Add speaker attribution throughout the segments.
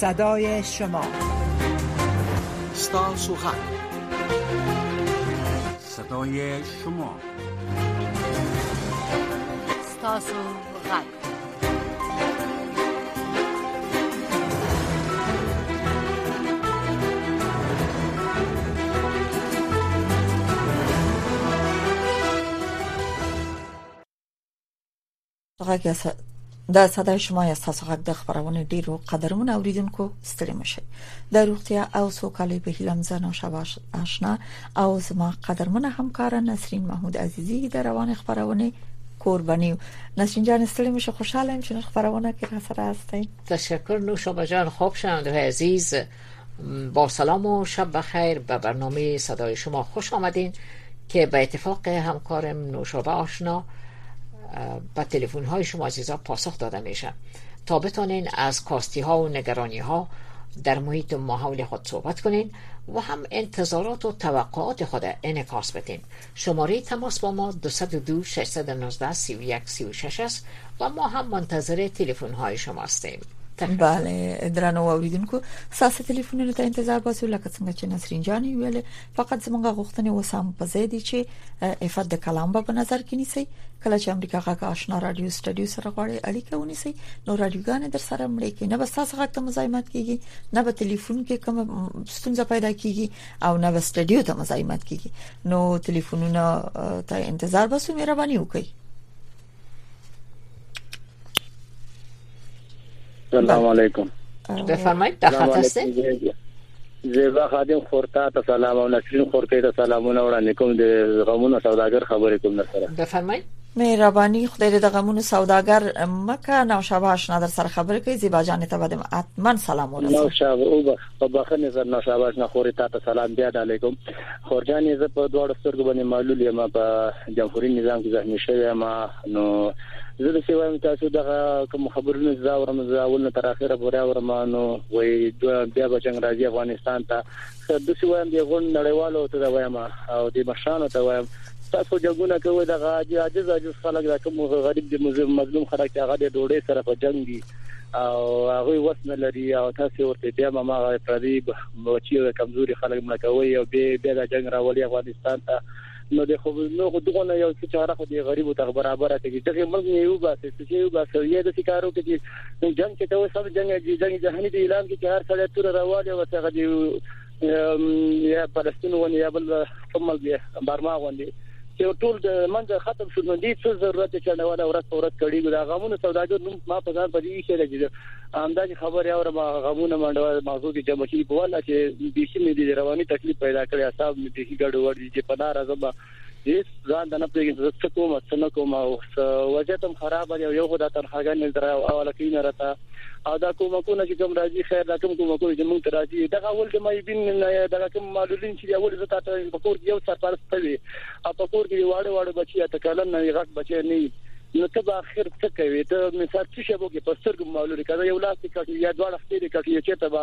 Speaker 1: صدای شما
Speaker 2: ستا سوخن صدای شما
Speaker 3: ستا
Speaker 4: غږ د صداي شما یا تاسو غږ د خبرونه ډیرو قدرمن اوریدونکو ستړي مشه د روغتیا او سوکالۍ په هیله مزنه شواش آشنا او زما قدرمن همکار نسرین محمود عزیزی د روان خبرونه قربانی نسرین جان ستړي مشه خوشاله یم چې خبرونه کې را سره هستئ
Speaker 5: تشکر نوشابه جان خوب شوند عزیز با سلام و شب بخیر به برنامه صدای شما خوش آمدین که به اتفاق همکارم نوشابه آشنا به تلفن های شما عزیزا پاسخ داده میشه تا بتانین از کاستی ها و نگرانی ها در محیط و ماحول خود صحبت کنین و هم انتظارات و توقعات خود انعکاس بدین شماره تماس با ما 202 619 31 36 است و ما هم منتظر تلفن های شما هستیم
Speaker 4: بله درنو اوریدونکو ساسه تلیفونونو ته انتظار باسو لکه څنګه چې نسرین جان ویل فقط زمونږ غوښتنه وسام په زیدي چې افت د کلام په نظر کې نیسي کله چې امریکا غاګه آشنا رادیو سټډیو سره غواړي اړیکه ونیسي نو رادیوګان در سره مړې کې نه بس تاسو غاګه ته مزاحمت کیږي نه به ټلیفون کې کوم ستونزه پیدا کیږي او نه به سټډیو ته مزاحمت کیږي نو ټلیفونونه ته انتظار بسو مهرباني وکړئ
Speaker 6: سلام علیکم
Speaker 5: بفرمایید در خط هستید
Speaker 6: زیبا خادم خورتا ته سلام او نسرین خورتا ته سلامونه وړاندې کوم د غمونو سوداګر خبرې کوم در سره
Speaker 5: بفرمایئ
Speaker 4: مهرباني خدای د غمونو سوداګر مکه نو شابه آشنا در سره خبرې کوي زیبا جان ته ودم اتمن سلام ورسوي
Speaker 6: نو شابه او په بخښنې سره نوشاباش نه خورې تاته سلام بیا ډالۍ کوم خورجانې زه په دواړو سترګو باندې معلول یم په جمهوري نظام کې زخمي شوی یم نو زه د څه وایم تاسو دغه کوم خبرونه زه اورم زه اول نه تر اخره پورې اورم نو وای بیا به جنگ راځي افغانستان ته څه د څه وایم د غون نړیوالو ته دا وایم او د مشانو ته وایم تاسو جنگونه کوي دغه عاجز عاجز خلک دا کوم غریب د مظلوم خلک هغه د ډوډۍ سره په جنگ دي او هغه وس نه لري او تاسو ورته بیا ما پردي بچي او کمزوري خلک مړه کوي او به بیا د جنگ راولي افغانستان ته نو د خو نو خو دغه نه یو څه چاره خو د غریبو ته برابر کړي دغه ملک نه یو باسي چې یو باسي یې د سکارو کې چې جنگ چې ته وسم جنگ جنگ جهاني د اعلان کې چې هر سړی تور راوالي او څنګه دی یا فلسطین ونی یا بل کوم ملګری برما غونډي چې ټول د منځه ختم شو نو دې څه ضرورت چې نه ولا ورځ ورځ کړي دا غمونه سوداګر نوم ما په ځان پدې شي راځي همدا چې خبرې اورم غمونه منډه موضوع کې جمع شي په ولا چې د شي مې رواني تکلیف پیدا کړی حساب مې د شي ګډ وړي چې په ناراضه هیڅ ځان د نه پیږي زه څه کوم څه نه کوم او وضعیت هم خراب دی او یو خدای تنهاګان نه درا او لکین راته او دا کومکونه چې کوم راځي خیر دا کوم کومکونه چې موږ ته راځي دا اول د مې بین نه دا کوم معلولین چې اول زه تاسو په کور کې یو سرپرست وي او په کور کې واړو واړو بچي ته کلن نه غټ بچي نه نو ته به اخر څه کوي ته مثال څه شبو کې پستر کوم معلومه کړه یو لاس کې کټي یا دواړه خپل کټي چې ته به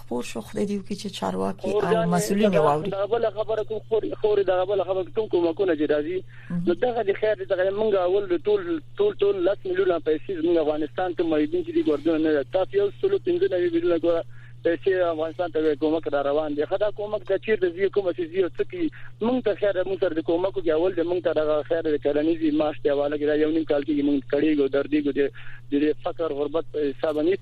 Speaker 4: خور شو خدای دې وکړي چې چارواکي او مسولین واوري
Speaker 6: دا بل خبره کوم خور خور دا بل خبره کوم کوم کومه چې راځي نو دغه د خیر دغه مونږ اول د ټول ټول ټول لاس ملیونه پیسې موږ افغانستان ته مېدین چې د ګوردون نه تاسو یو سلو 15 ملیونه ګوره پیسې افغانستان ته کومک را روان دي خدا کومک د چیر د زی کوم چې زی څه کی مونږ ته خیر مونږ تر د کومک کې اول د مونږ ته دغه خیر د کلنیزي معاش ته حواله کړه یو نیم کال کې مونږ کړیږو دردیږو د فقر غربت حساب نه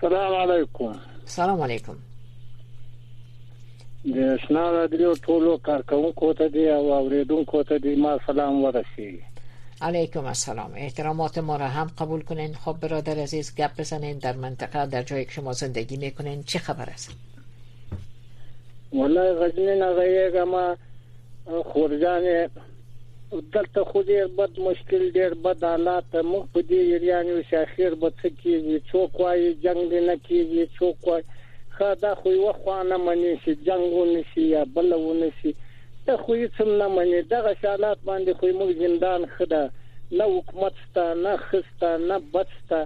Speaker 6: سلام علیکم
Speaker 5: سلام علیکم
Speaker 6: د شنا رادیو ټولو کارکونکو ته دی او اوریدونکو ته دی ما سلام ورسی
Speaker 5: علیکم السلام احترامات ما را هم قبول کنین خب برادر عزیز گپ بزنین در منطقه در جایی که شما زندگی میکنین چه خبر است
Speaker 1: والله غزنین آقای ما خورجانې دلته خو ډیر بد مشکل ډیر بد حالات موږ په دې یریان یو چې اخر به څه کیږي څوک وایي جنگ دې نه کیږي څوک وایي خا دا خو یو خو نه مني چې جنگ ونشي یا بل ونشي دا خو هیڅ نه مني دغه حالات باندې خو موږ زندان خدا نه حکومت ستا نه خستا نه بچتا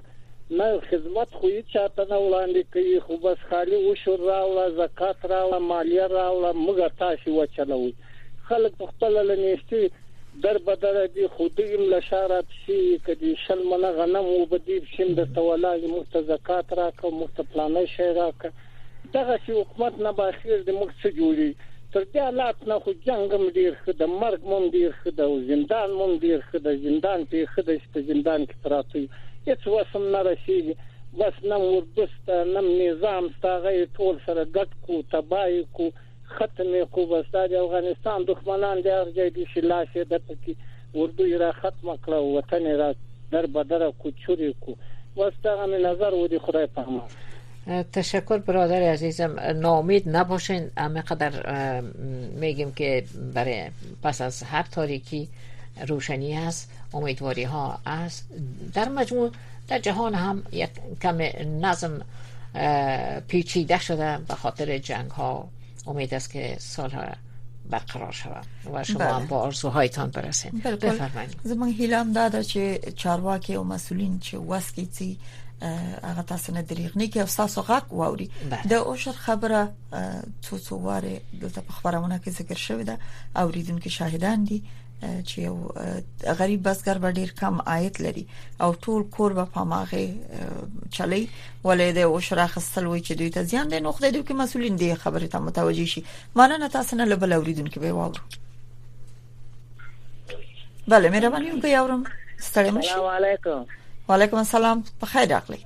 Speaker 1: نه خدمت خو هیچا ته نه وړاندې کوي خو بس خالي عشر راوړه زکات راوړه مالیه راوړه موږ تاسې وچلوئ خلک په خپله له نیستي در بدر دي خو دوی هم له شا راپسې وي که دې شل منه غنم وبه دې پسې هم درته ولاړ وي موږ ته زکات راکړه موږ ته پلانی شی راکړه دغسی حکومت نه به اخیر د موږ څه جوړی تر دی حالات نه خو جنګ هم ډیر ښه ده مرګ مو هم ډیر ښه ده او زندان مو هم ډیر ښه ده زندان پی ښه ده چی په زندان کی پراته یو هیڅ وس هم نه رسیږی بس نه هم اردو سته نه هم نظام سته هغه یی ټول سره ګډ کړو تباه یی کړو ختم یې خو بس دا د افغانستان دښمنان د هغه ځای دي چې لاس یې د پکې اردو یې را ختم کړه او وطن یې را در بدر کو چوري کو بس دا مې نظر و دي خدای په امان
Speaker 5: تشکر برادر عزیزم ناامید نباشین همینقدر میگیم که برای پس از هر تاریکی روشنی است امیدواری ها است در مجموع در جهان هم یک کم نظم پیچیده شده به خاطر جنگ ها امید است که سالها برقرار شود و شما بله. هم با آرزوهایتان برسید
Speaker 4: بفرمایید زمان هیلام داده چه چارواکی و مسئولین چه وسکی چی هغه تاسو نه دریغ نه کې تاسو غږ واوري بله. د اوشر خبره څو څو واره دلته په خبرونه کې ذکر شوې ده اوریدونکو شاهدان دي چې یو غریب بسګر به ډیر کم عاید لري او ټول کور به په ماغه چلی ولې د اوشرا خستل وي چې دوی ته زیان دی نو خدای دې کې مسولین دی خبره ته متوجي شي مانه تاسو نه لبل اوریدونکو به واورو بله مهرباني وکړئ اورم ستړي مشه
Speaker 1: السلام علیکم
Speaker 4: وعلیکم السلام په خیر راغلی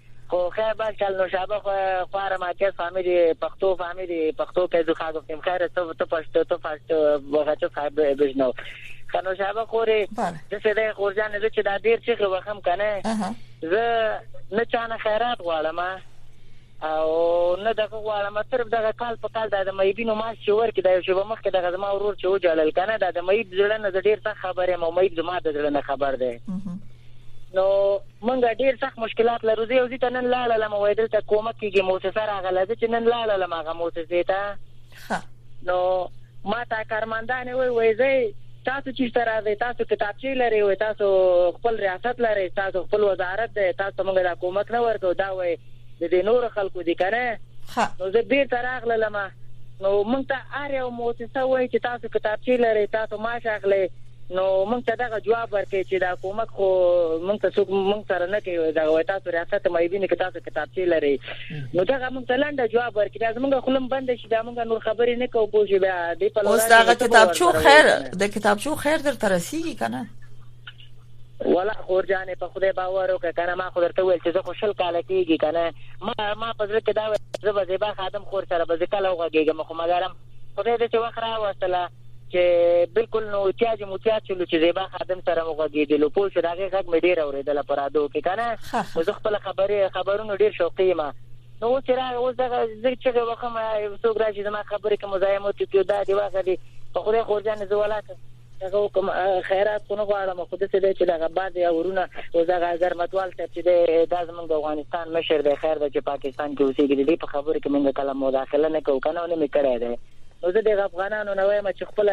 Speaker 4: خو
Speaker 1: خیر بس چل نوشابه خو خواره ماتیت فامیلی پختو فامیلی پختو که دو خا گفتیم خیر تو تو پشت تو پشت بغچو خیر بجنو خنوشابه خوری د سیده خورجان زه چې دا ډیر چیخ وخم کنه زه نه چانه خیرات غواړم او نه دغه غواړم صرف دغه کال په کال د مېبینو ماش چې ورکې د یو شی مخ کې دغه زما ورور چې وجړل کنه د مېب زړه نه ډیر څه خبره مې مېب زما د زړه نه خبر ده نو مونږ ډیر سخت مشکلات لرو زه یو ځای ته نن لاړلم وای دلته کومک کیږي موسسه راغله زه چې نن لاړلم هغه موسسه ته ښه نو ما ته کارمندان وای وای زه تاسو چې سره راځي تاسو کتابچې لري وای تاسو خپل ریاست لري تاسو خپل وزارت دی تاسو موږ لا کومک نه ورکو دا وای د دې نور خلکو دي کنه نو زه بیر تر اغللم نو مونږ ته اړ یو موسسه وای چې تاسو کتابچې لري تاسو معاش اخلي نو موږ ته دغه جواب ورکړي چې دا کومک خو موږ ته څوک موږ سره نه کوي دا وای تاسو ریاست مېبینه کې تاسو کتابچې لري نو دغه موږ ته لنډه جواب ورکړي دا موږ خلم بند شي دا موږ نور خبرې نه کوو پوه شي بیا
Speaker 4: دې په لاره دا کتابچو خیر د کتابچو خیر در ترسيږي کنه
Speaker 1: ولا خور جانې په خوده باور وکړه کنه ما خو درته ویل چې زه خوشل کاله کېږي کنه ما ما په ځل کې دا زه به زیبا خادم خور سره به ځکه لوغه کېږم خو مګرم خدای دې چې وکړه وسله چې بالکل نو تیاج مو تیاج شلو چې زیبا خادم سره مو غږېدلو پوه شو د هغې غږ مې ډېر اورېدله په رادو کې که نه زه خپله خبرې خبرونو ډېر شوقي یم نو اوس چې راغی اوس دغه زه چغې وکړم څوک راشي زما خبرې کې مزاحمت وکړي دا دې واغه دي په خدای خورجانې زه ولاکم دغه کوم خیرات خو نه غواړم خو د څه دی چې دغه بعد یا ورونه او دغه زرمتوال صاحب چې دا زمونږ د افغانستان مشر دی خیر دی چې پاکستان کې اوسېږي د دې په خبرو کې مونږ کله مداخله نه کوو کنه نه مې کړی دی نو زه د افغانانو نه وایم چې خپل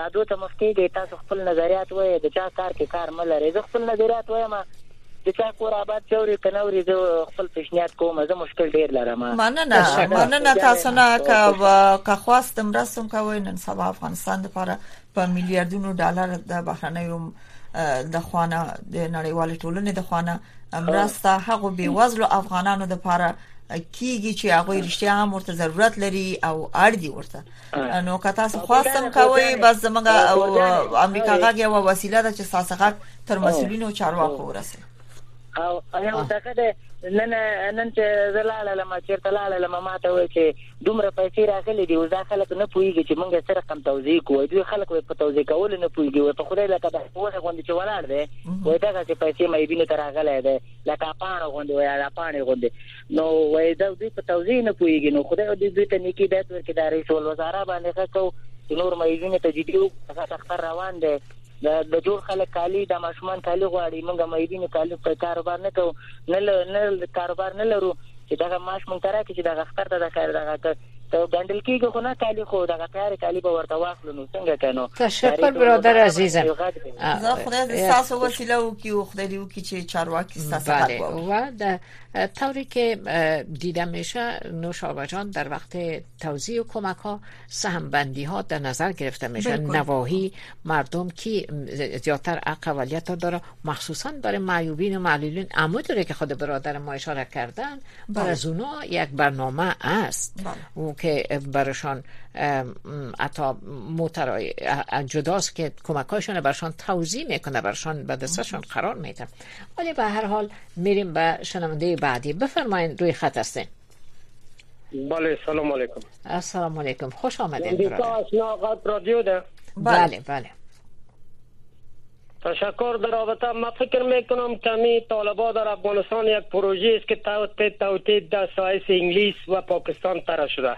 Speaker 1: رادو ته مخکېږي تاسو خپل نظریات وایي د چا کار کې کار ملري زه خپل نظریات وایم د چا کور آباد شه اوري که نه اوري زه خپل پیشنهاد کوم زه مشکل ډیر لرم
Speaker 4: مننه مننه تاسو نه که که خواست مرستم کوی نن سبا افغانستان لپاره په میلیارډونو ډالر د بهرنیو د خوانه د نړیوال ټولنې د خوانه مرسته هغه بي وزلو افغانانو لپاره کیږي چې هغه رښتیا هم ورته ضرورت لري او اړ دي ورته نو که تاسو خواستم کوي بس زمونږ او امریکا غږ یو وسیله ده چې تاسو غږ تر مسولینو چارواکو ورسي
Speaker 1: او هغه دغه ده نن نن چې زلاله لمه چې تلاله لمه ماته وای چې دومره پیسې راغلي دي او دا خلک نه پويږي چې موږ سره کم توزیع کوو دوی خلک په توزیع کول نه پويږي او په خدای لکه دا وره غوندي چې ولاړ دی وای دا چې پیسې مې بینه تر راغلي ده لکه پانه غوندي وای دا پانه غوندي نو وای دا دوی په توضیح نه پوهیږي نو خدای دې دوی ته نیکی دات ورکړي دا رئیس الوزرا باندې غږ کو نور مېزونه ته جدي هغه تختر روان دی د جوړ خلک کالی د ماشومان کالی غواړي موږ مېدینو کالی په کاروبار نه کوو نه نه کاروبار نه لرو چې دا ماش مونږ ترا کې چې دا غختر ته د خیر دغه ته ګندل کیږي خو نه کالی خو دغه تیار کالی به ورته واخلو نو څنګه کنو
Speaker 5: تشکر برادر عزیزم
Speaker 4: زه خدای دې تاسو وسیله وکي او خدای دې وکي چې چارواکي تاسو
Speaker 5: خلک و طوری که دیده میشه نوشابه جان در وقت توزیع و کمک ها سهم بندی ها در نظر گرفته میشه نواهی مردم کی زیادتر اقوالیت ها داره مخصوصا برای معیوبین و معلولین امو داره که خود برادر ما اشاره کردن بله. بر از اونا یک برنامه است بله. و که برشان حتی موترای جداست که کمکاشون برشان توضیح میکنه برشان به دستشون قرار میده ولی به هر حال میریم به شنونده بعدی بفرمایید روی خط هستین
Speaker 7: بله سلام علیکم
Speaker 5: السلام علیکم خوش آمدید امریکا آشنا غرب
Speaker 7: رادیو ده
Speaker 5: بله بله
Speaker 7: تشکر در رابطه من فکر میکنم کمی طالبا در افغانستان یک پروژه است که توتی توتی در سایس انگلیس و پاکستان تر شده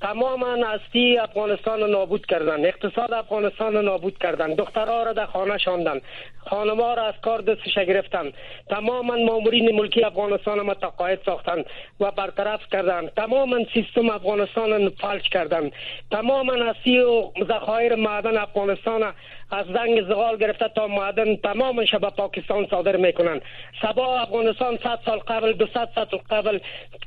Speaker 7: تماما هستی افغانستان رو نابود کردن اقتصاد افغانستان رو نابود کردن دخترها را در خانه شاندن خانمها را از کار دستش گرفتن تماما مامورین ملکی افغانستان ما تقاعد ساختن و برطرف کردن تماما سیستم افغانستان رو فلج کردن تماما هستی و ذخایر معدن افغانستان از زنگ زغال گرفته تا معدن تمامش به پاکستان صادر میکنن سبا افغانستان صد سال قبل 200 سال قبل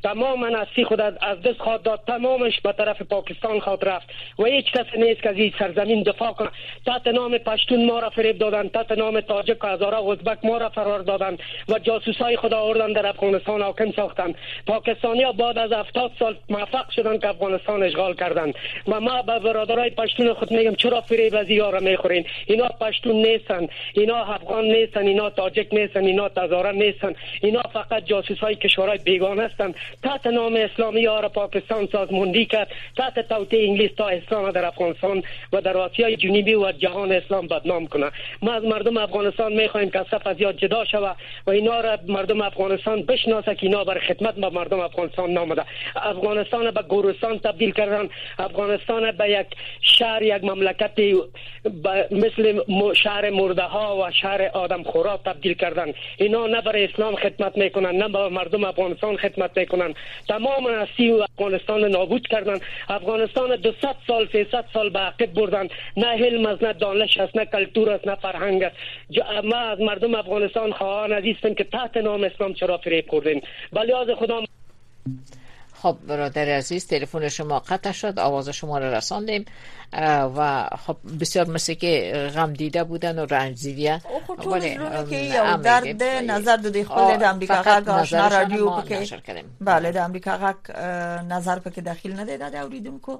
Speaker 7: تماما از سی خود از دست خواد داد تمامش به طرف پاکستان خواد رفت و هیچ کسی نیست که از این سرزمین دفاع کنه تحت نام پشتون ما را فریب دادند تحت نام تاجک و هزاره و ازبک ما را فرار دادند و جاسوسای خود آوردند در افغانستان حاکم ساختند پاکستانیا بعد از 70 سال موفق شدند که افغانستان اشغال کردند و ما به برادرای پشتون خود میگم چرا فریب از یارا میخورین اینا پشتون نیستند اینا افغان نیستند اینا تاجک نیستند اینا تزاره نیستند اینا فقط جاسوسای کشورای بیگانه هستند تحت نام اسلامی آر پاکستان سازماندهی کرد تحت توطئه انگلیس تا اسلام در افغانستان و در آسیای جنوبی و جهان اسلام بدنام کنه ما از مردم افغانستان میخواهیم که صف از یاد جدا شود و اینا را مردم افغانستان بشناسه که اینا بر خدمت به مردم افغانستان نامده افغانستان به گورستان تبدیل کردند افغانستان به یک شهر یک مملکت مثل شهر مرده ها و شهر آدم خورا تبدیل کردن اینا نه برای اسلام خدمت میکنن نه به مردم افغانستان خدمت میکنن تمام هستی افغانستان نابود کردن افغانستان 200 سال 300 سال به عقب بردن نه علم است نه دانش است نه کلتور است نه فرهنگ است ما از مردم افغانستان خواهان عزیزم که تحت نام اسلام چرا فریب خوردیم بلی از خدا
Speaker 5: خب برادر عزیز تلفن شما قطع شد آواز شما را رساندیم و خب بسیار مثل که غم دیده بودن و رنج دیده خب
Speaker 4: ولی که یو درد نظر دو خپل د امریکا غږ آشنا رادیو پکې بله د امریکا غږ نظر پکې داخل نه دی دا اوریدونکو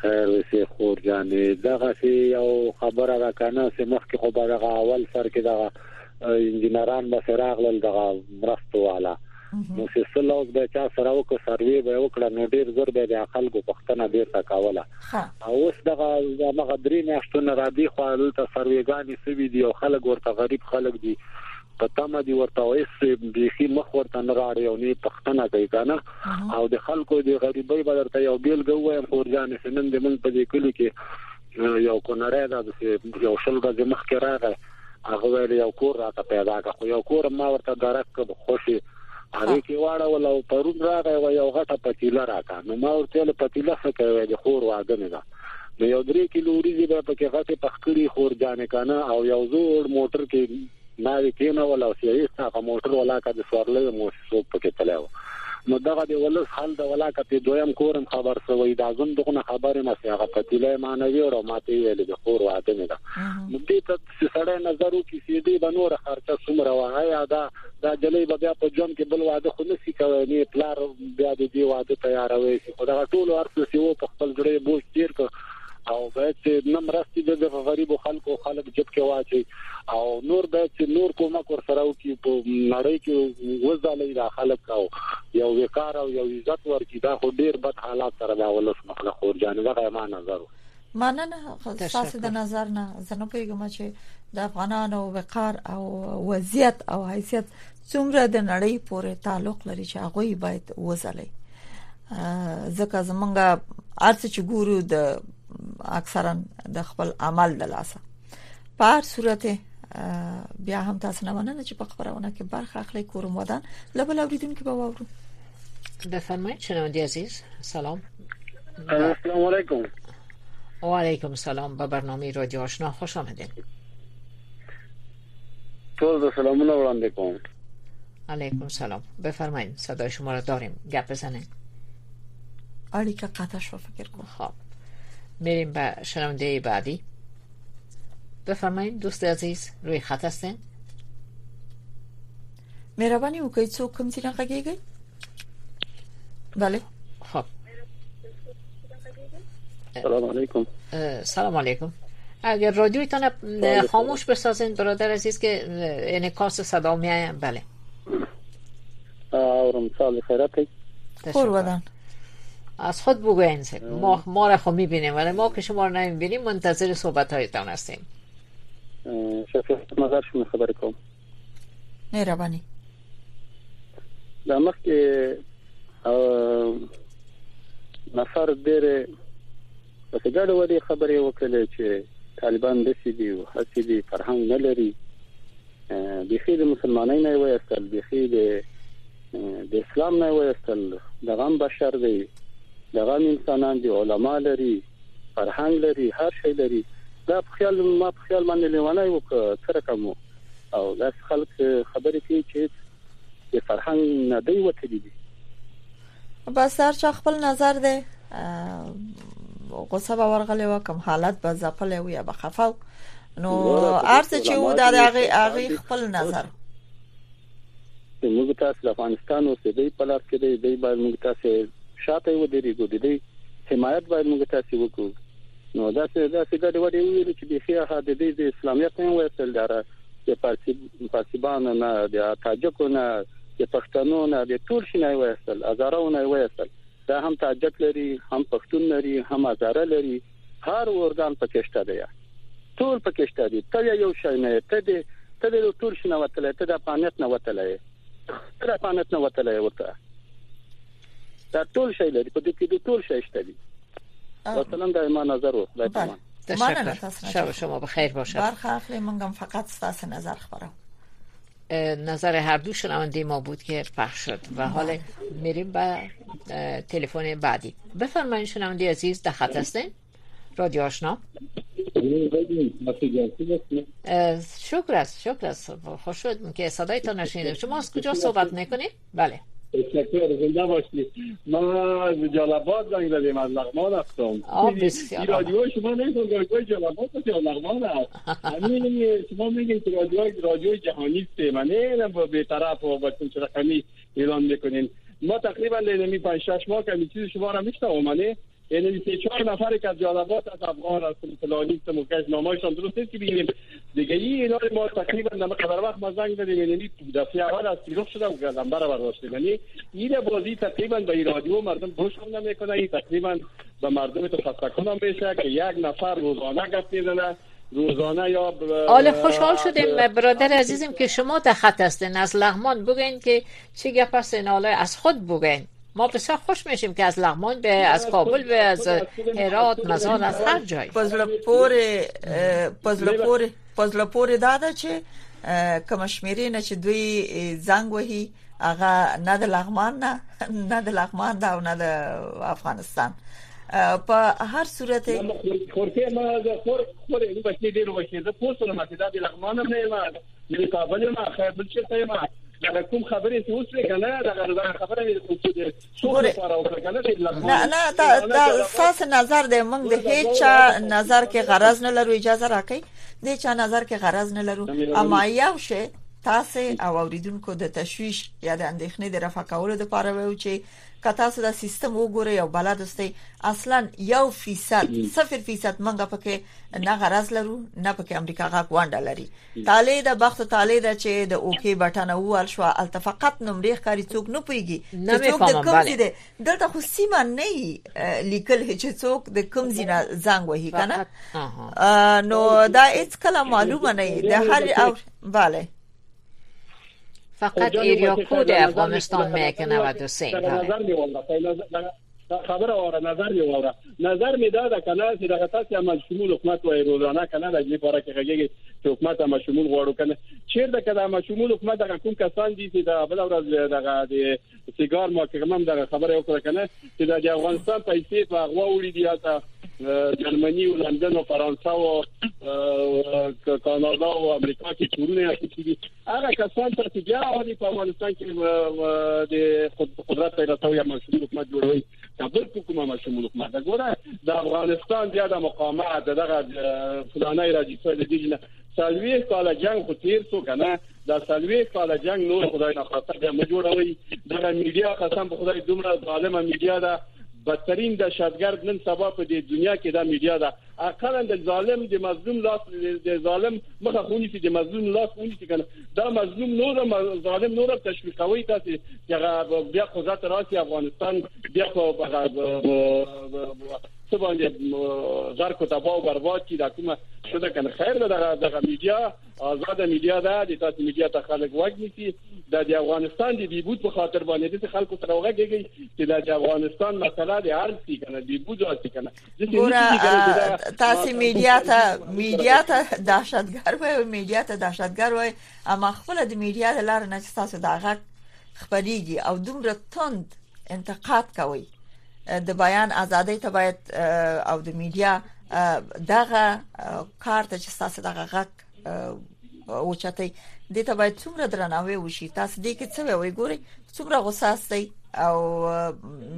Speaker 4: خیر
Speaker 8: وسې خور جانې دغه سي یو خبره را کنه سي مخ کې خو به دغه اول سر کې دغه انجنیران به سراغ لل دغه مرستو والا نو چې سل اوس به چا سره وک سروي به وکړه نو ډیر زر به د خلکو پښتنه ډیر تا کاوله اوس دغه هغه درې میاشتونه را دي خو دلته سرويګانی سوي دي او خلک ورته غریب خلک دي په تمه دي ورته وایي چې بيخي مخ ورته نه راړي او نه پښتنه کوي کنه او د خلکو د غریبۍ به درته یو بیلګه ووایم خورجانې چې نن د موږ په دې کلي کې یو کونړی دا چې یو شل ورځې مخکې راغی هغه ویل یو کور راته پیدا کړ خو یو کور ما ورته درک کړ خوشي هغه کې واړول او پرون راغی و یو غټه پتیله راکا نو ما ورته له پتیله څخه کوي د خور واده نه ده نو یو درې کیلو ریزي به په کې غټه پخکړی خور جان کنه او یو زوړ موټر کې ما یې کېنه ولا او سیاسي هغه موټر ولا کا د سوارلې مو څوک پکې تلای و نو دغه د ولس حال د ولاکه په دویم کورم خبر سوی دا زم دغه خبره ما سي هغه پتیلې مانوي او ما ته ویل د خور واده نه ده نو دې ته سړی نظر وکي سي دې به نور خرچه سمره وه یا دا دا جلې به بیا په جون کې بل واده خو نسی کوي نه پلار بیا دې واده تیاروي خو دا ټول ارڅ سی وو په خپل ځړې بوج تیر کړ او باید چې نه مرستې د غریبو خلکو خلک جب کې واچي او نور باید چې نور کومک ورسره وکړي په نړۍ کې وځلې دا خلک او یو وقار او یو عزت ورکړي دا خو ډیر بد حالات سره دا ولس مخله خور جان دا ما نظر
Speaker 4: مننه تاسو د نظر نه زنه پیګم چې د افغانانو وقار او وضعیت او حیثیت څومره د نړۍ پورې تعلق لري چې هغه باید وځلې ځکه زمونږه ارڅ چې ګورو د اکثرا د خپل عمل د لاسه په هر صورت بیا هم تاسو نه مننه چې په خبرونه کې برخه اخلي کوم ودان لبل اوریدونکو به وورو
Speaker 5: بفرمایید شنوندی عزیز سلام
Speaker 9: السلام علیکم
Speaker 5: و علیکم سلام به برنامه رادیو آشنا خوش آمدید
Speaker 9: ټول د سلامونه وړاندې کوم
Speaker 5: علیکم سلام بفرمایید صدای شما را داریم گپ بزنید
Speaker 4: که قطع شو فکر کن
Speaker 5: خب میریم به شنونده بعدی بفرمایید دوست عزیز روی خط هستین
Speaker 4: مهرباني وکړئ څوک کوم ځای نه غږیږئ بله
Speaker 5: ها
Speaker 9: سلام علیکم
Speaker 5: سلام علیکم اگر رادیویتان خاموش بسازین برادر عزیز که انکاس صدا میایم بله
Speaker 9: آورم سال خیراتی
Speaker 4: خور ودان
Speaker 5: از خود بگوین سید ما, ما را خو میبینیم ولی ما که شما را نمیبینیم منتظر صحبت هایتان هستیم
Speaker 9: شفیق مدار شما خبر کنم
Speaker 4: مهرباني
Speaker 9: دا مخکې نفر ډېر په ګډه وړي خبرې وکړي چې طالبان د سې دي او هڅې دي فرهنګ نه لري بيخي د مسلمانۍ نه وي استل بيخي د د اسلام نه وي استل د غم بشر دی د غم انسانان دي علما لري فرهنګ لري هر شي لري دا په خیال ما په خیال باندې لیوانای وک سره کوم او داس خلک خبرې کوي چې د فرهنګ نه دی وتلی دي
Speaker 4: بس هر چا خپل نظر دی غوسه به ورغلی و کوم حالت به ځپلی و یا به خفه نو ارڅ چې و د هغه خپل نظر چې
Speaker 9: موږ تاسو د افغانستان اوسېدی په لاس کې دی دی باید موږ تاسو شاته ودرېږو د دې حمایت باید موږ تاسو وکړو نو دا څه دا څه ګډ وډ ویل چې به خیا د دې د اسلامیت نه وایسل داره د پارسی پارسیبانو نه د تاجکو نه د پښتنو نه د ټول شي نه وایسل هزارو نه وایسل دا هم تاجک لري هم پښتون لري هم هزاره لري هر ارګان پکې شته دی ټول پکې شته دي ته یو شای نه ته دې ته دې ټول شنه وتلې ته د افغانیت نه وتلې ته د افغانیت نه وتلې ورته دا ټول شای لري په دې کې د ټول شای شته دي مثلا د ایمان نظر وو خدای ته تشکر
Speaker 5: شب شما بخیر باشه
Speaker 4: برخه اخلي منګم فقط ستاسو نظر خبره
Speaker 5: نظر هر دو شنونده ما بود که پخش شد و بله. حالا میریم به تلفن بعدی بفرمایید شنونده عزیز در خط هستین رادیو آشنا شکر است شکر است خوش شد که صدایتان نشنیدم شما از کجا صحبت میکنید بله
Speaker 10: تشکر زنده باشید ما از جلال آباد زنگ زدیم از لغمان هستم آب
Speaker 5: بسیار
Speaker 10: رادیو شما نیست رادیو جلال آباد است یا لغمان است همین شما میگید که رادیو رادیو جهانی است من نه با بی‌طرف و با چه رقمی اعلان میکنین ما تقریبا لینمی 5 6 ماه که چیز شما را میشنوم یعنی سه چهار نفر که از جالبات از افغان هستن فلانی هستن مکش نامایشان درست نیست که بگیم دیگه این اینا ما تقریبا نمه قدر وقت ما زنگ دادیم یعنی دفعه اول از پیروخ شده و گلنبه رو برداشتیم یعنی این بازی تقریبا به رادیو مردم گوش هم نمیکنه این تقریبا به مردم تو خسته کنم میشه که یک نفر روزانه گپ میزنه روزانه یا
Speaker 5: آل خوشحال شدیم برادر عزیزم که شما در خط هستین از لغمان بگین که چی گپ هستین از خود بگین ما بسیار خوش میشیم که از لغمان به از کابل به از هرات مزار از هر جای
Speaker 4: پزله پوری پزله پوری پزله پوری داده چې کوم شمیرې نه چې دوی زنګ وهي هغه نه د لغمان نه نه د لغمان دا او نه د افغانستان په هر صورت
Speaker 10: خورته ما زه خور خور یې بچی ډیر وشي زه پوسره ما چې دا د لغمان نه ما یعنی کابل یم خیر بل چې ته ما دا کوم خبرې چې اوس لري کنه دا غلطه خبره نه کوم چې څو لپاره او کنه دې لپاره
Speaker 4: نه نه دا دا ساس نظر دې موږ د هیڅ نظر کې غرض نه لرو اجازه راکړئ د چا نظر کې غرض نه لرو اما یو شی تاسو او اوریدونکو د تشویش یا د اندېښنې د رفع کولو لپاره وایو چې که تاسو دا سیستم وګورئ او بلد اوسئ اصلا یو فیصد صفر فیصد منګه پکې نه غرض لرو نه پکې امریکا غا کوانډه لري تاله د بخت تاله د چې د اوکی بټن وال شو التفقط نمرې ښکاری څوک نه پويږي چې
Speaker 5: څوک د کوم
Speaker 4: دي دلته خو سیمه نه لیکل چې څوک د کوم زینه زنګ وهي کنه نو دا هیڅ کله معلومه نه دی هر او bale
Speaker 5: فقط ایریا کود افغانستان میکنه و دو سین دا
Speaker 10: خبره وره نظر یې وره نظر می دا ده کنه چې دغه تاسو عمل شمول حکومت وای روزانه کنه د دې پاره کې غږیږي چې حکومت عمل شمول غواړو کنه چیر د کله عمل شمول حکومت دغه کوم کسان دي چې دا بل ورځ دغه د سیګار ما کې هم دغه خبره وکړه کنه چې د افغانستان پیسې په غوا وړي دي تا جرمني او لندن او فرانسه او کاناډا او امریکا کې ټولنه اخیستي هغه کسان تر چې بیا راوړي په افغانستان کې د قدرت پیدا شوی یا مشمول حکومت جوړوي دا بل کومه مشمول حکومت دا ګوره د افغانستان بیا د مقاومت دغه فلانه راځي څه د دې نه سلوي کال جنگ خو تیر شو کنه دا سلوي کال جنگ نور خدای نه خاطر بیا مې جوړوي دا میډیا قسم په خدای دومره ظالمه میډیا ده بدترین دهشتګرد نن سبا په دې دنیا کې دا میډیا ده اقلا د ظالم د مظلوم لاس د ظالم مخه خونی چې د مظلوم لاس خونی چې کنه دا مظلوم نور ظالم نور تشویقوي تاسو چې بیا قدرت راسي افغانستان بیا په څه باندې زر کو تباہ او برباد کی دا کومه شته کنه خیر ده دغه دغه میډیا آزاد میډیا ده د تاسو میډیا ته خلک وګنی کی د افغانستان د بیبود په خاطر باندې د خلکو سره وګږي چې د افغانستان مسله د هر څه کنه بیبود او څه کنه ګوره
Speaker 4: تاسو میډیا ته میډیا ته دهشتګر وای او میډیا ته دهشتګر وای اما خپل د میډیا د لار نه چې تاسو دا غږ خبريږي او دومره توند انتقاد کوي د بیان ازادۍ ته باید او د میډیا دغه کار ته چې تاسو دغه غږ او چاته د ته باید څومره درناوی وشي تاسو دې کې څه وی ګوري څومره غوسه استي او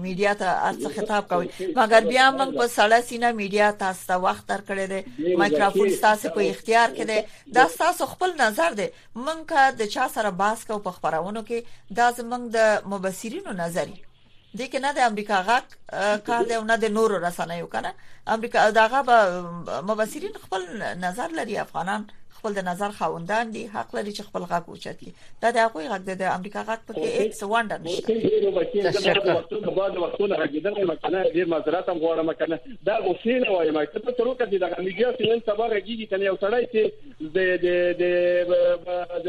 Speaker 4: میډیا ته ارڅ خطاب کوي مګر بیا موږ په سړه سینه میډیا تاسو ته وخت درکړی دی مایکروفون تاسو په اختیار کې دی دا تاسو خپل نظر دی موږ د چا سره باس کو په خبرونو کې دا زموږ د مبصرینو نظر دی دي کې نه د امریکا غږ کار دی او نه د نورو رسنیو کنه امریکا دغه به مبصرین خپل نظر لري افغانان خپل د نظر خاوندان دي حق لري چې خپل غږ وچت کړي دا د هغه غږ دی د امریکا غږ په کې هیڅ ونډه
Speaker 10: نشته ډیر معذرت هم غواړم کنه دا اوسین وایم چې په تر وکړه دغه میډیا چې نن سبا راګیږي کنه یو سړی چې د د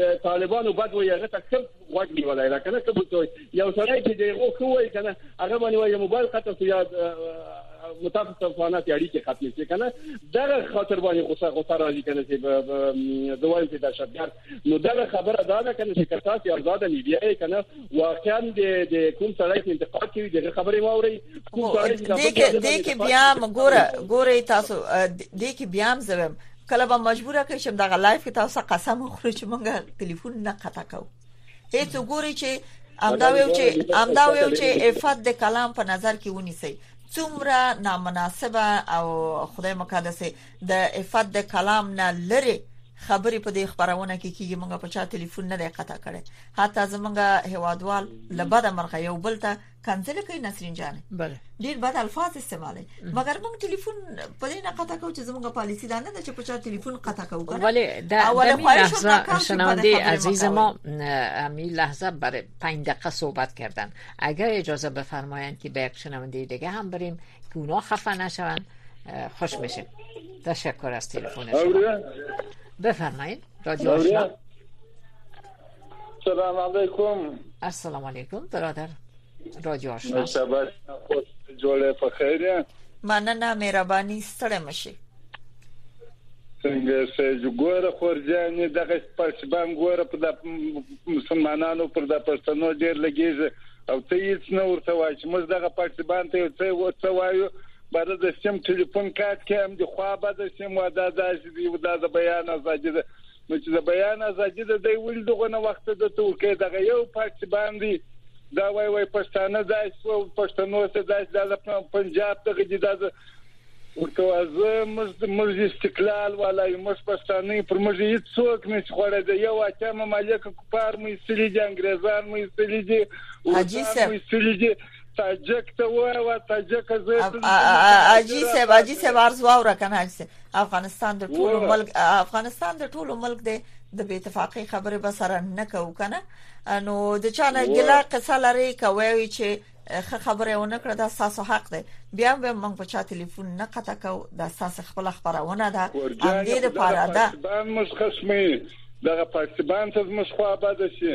Speaker 10: د طالبانو بد وي هغه تکسب غوږ نیولای دا کنه قبول کوي یو سړی چې دی غو خو وای کنه هغه باندې وای موبایل خطر سو یا متفقانات اړیکې ختمې شي کنه دغه خاطر باندې غوسه غوسه راځي کنه چې دوی چې د شپګر نو دغه خبره دا ده کنه چې کسات یا زاده میډیا یې کنه واقعا د د کوم سړی چې انتقاد کوي دغه خبره واوري کوم سړی
Speaker 4: چې د کې بیا ګوره ګوره تاسو د کې بیا هم زوم کله به مجبور کړی چې دغه لایف کې تاسو قسم وخورئ چې مونږه ټلیفون نه قطع کوو هیڅ وګوري چې امدا ویو چې امدا ویو چې افات د کلام په نظر کې ونیسي څومره نامناسبه او خدای مقدس د افات د کلام نه لری خبرې په دې خبرونه کې کیږي موږ په چا ټلیفون نه دی قطع کړي حتی زمونږ هوادوال لبد مرغه یو بل ته کنځل کوي نسرین جان
Speaker 5: بله
Speaker 4: ډیر بد الفاظ استعمالي مګر موږ ټلیفون په دې نه قطع کوو چې زموږه پالیسی دا نه ده چې په چا ټلیفون قطع کوو
Speaker 5: ولی دا اوله لحظه شنونده عزیز ما امی لحظه برای 5 دقیقه صحبت کردن اگر اجازه بفرمایند که به یک شنونده دیگه هم بریم که اونا خفه نشوند خوش میشه تشکر از تلفن شما بفرمایید رادیو آشنا
Speaker 11: سلام علیکم
Speaker 5: السلام علیکم برادر رادیو آشنا
Speaker 11: شبا خوش جوړه په خیر
Speaker 4: مننه مهرباني ستړی مشي
Speaker 11: څنګه سج ګوره خورجانې دغه پښبان ګوره په د مسلمانانو پر د پښتنو ډیر لګیږي او ته هیڅ نه ورته وایي چې موږ دغه پښبان ته یو څه ورته وایو بره د سیم ټلیفون کات کې هم د خوا به د سیم واده داسې دی دا د بیان ازادي ده نو چې د بیان ازادي د دی ولې دغه نه وخت د تورکې دغه یو پارټي باندې دا وای وای پښتانه داس او پښتنو ته داس د پنجاب ته غدي د ورته وازه موږ موږ استقلال ولا موږ پښتانه پر موږ هیڅ څوک نه خوړه دی یو اته ممالک کفار مې سړي دي انګريزان مې سړي دي او مې سړي دي تاجک ته وایو تاجک زه
Speaker 4: اجي صاحب اجي صاحب ارز واوره کنه اجي صاحب افغانستان د ټولو ملک افغانستان د ټولو ملک دی د بې اتفاقی خبره به سره نه کو کنه نو د چانه ګلا قصه لري کوي چې خه خبره ونه کړه دا ساسو حق دی بیا به موږ په چا ټلیفون نه قطع کو دا ساسو خپل خبرونه ده ام دې لپاره ده
Speaker 11: دا
Speaker 4: مشخص مې دغه
Speaker 11: پاکستان ته
Speaker 5: مشخوابه ده شي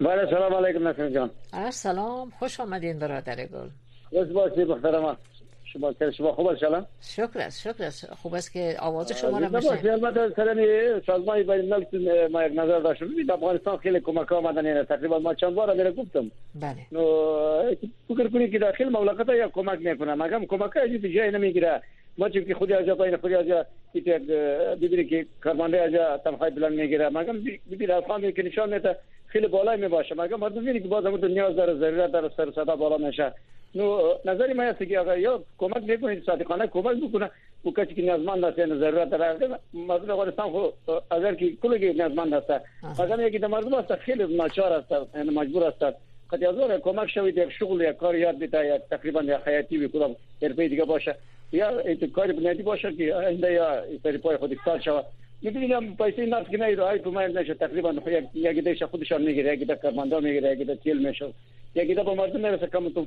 Speaker 12: بله سلام علیکم نسیم جان هر
Speaker 5: سلام خوش آمدین برادر گل
Speaker 12: خوش باشی محترمه شما سر شما خوب است شلم
Speaker 5: شکر است شکر است خوب است که آواز شما را میشنم باشه
Speaker 12: البته سر می سازمان بین الملل ما یک نظر داشتم ببین افغانستان خیلی کمک ها آمدن اینا تقریبا ما چند بار میره گفتم
Speaker 5: بله
Speaker 12: نو فکر کنید که داخل مملکت یا کمک میکنه مگم کمک ها جای نمیگیره مچو کی خودی آجا پایین خودی آجا ایتیاد ببینید که کارمنده آجا تنخواه بلند میگیره مگم ببینید ارقام که نشان میده خیلی بالای میباشه مگم مردم میبینید که باز همون نیاز داره ضرورت داره سر صدا بالا میشه نو نظر ما هست که اگر یا کمک میکنید صادقانه کمک بکنه و کسی که نیازمند است یعنی ضرورت داره مردم افغانستان خو اگر که کلی که نیازمند است مگم یکی در مردم است خیلی ناچار است یعنی مجبور است که از اون کمک شوید یک شغل یا کار یاد بیتا یا تقریبا یا خیاطی و کدام حرفه دیگه باشه یا ایتو کار بنیادی باشه که اینده یا سری پای خود کار شود میبینم پیسه نفت که نیرو های پومای نشه تقریبا یک دیش خودشان میگیره یک دیش کارمندان میگیره یک دیش تیل میشه یک دیش با مردم میرسه کم تو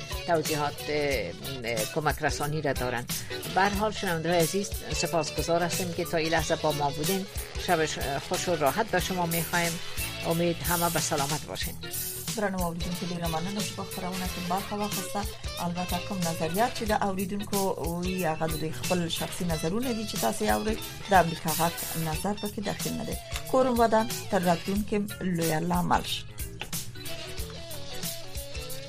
Speaker 5: توضیحات کمک رسانی را دارن بر حال شنونده عزیز سپاسگزار هستیم که تا این لحظه با ما بودین شب خوش و راحت به شما میخوایم امید همه به سلامت باشین
Speaker 4: درنو اوریدونکو ډیره مننه چې په خبرونه کې برخه واخیسته البته کوم نظریات چې د اوریدونکو او هغه د خپل شخصي نظرونه دي چې تاسو یې اورئ د امریکا غږ نظر پکې داخل نه دي کوم ودان تر راتلونکي لوی الله ملش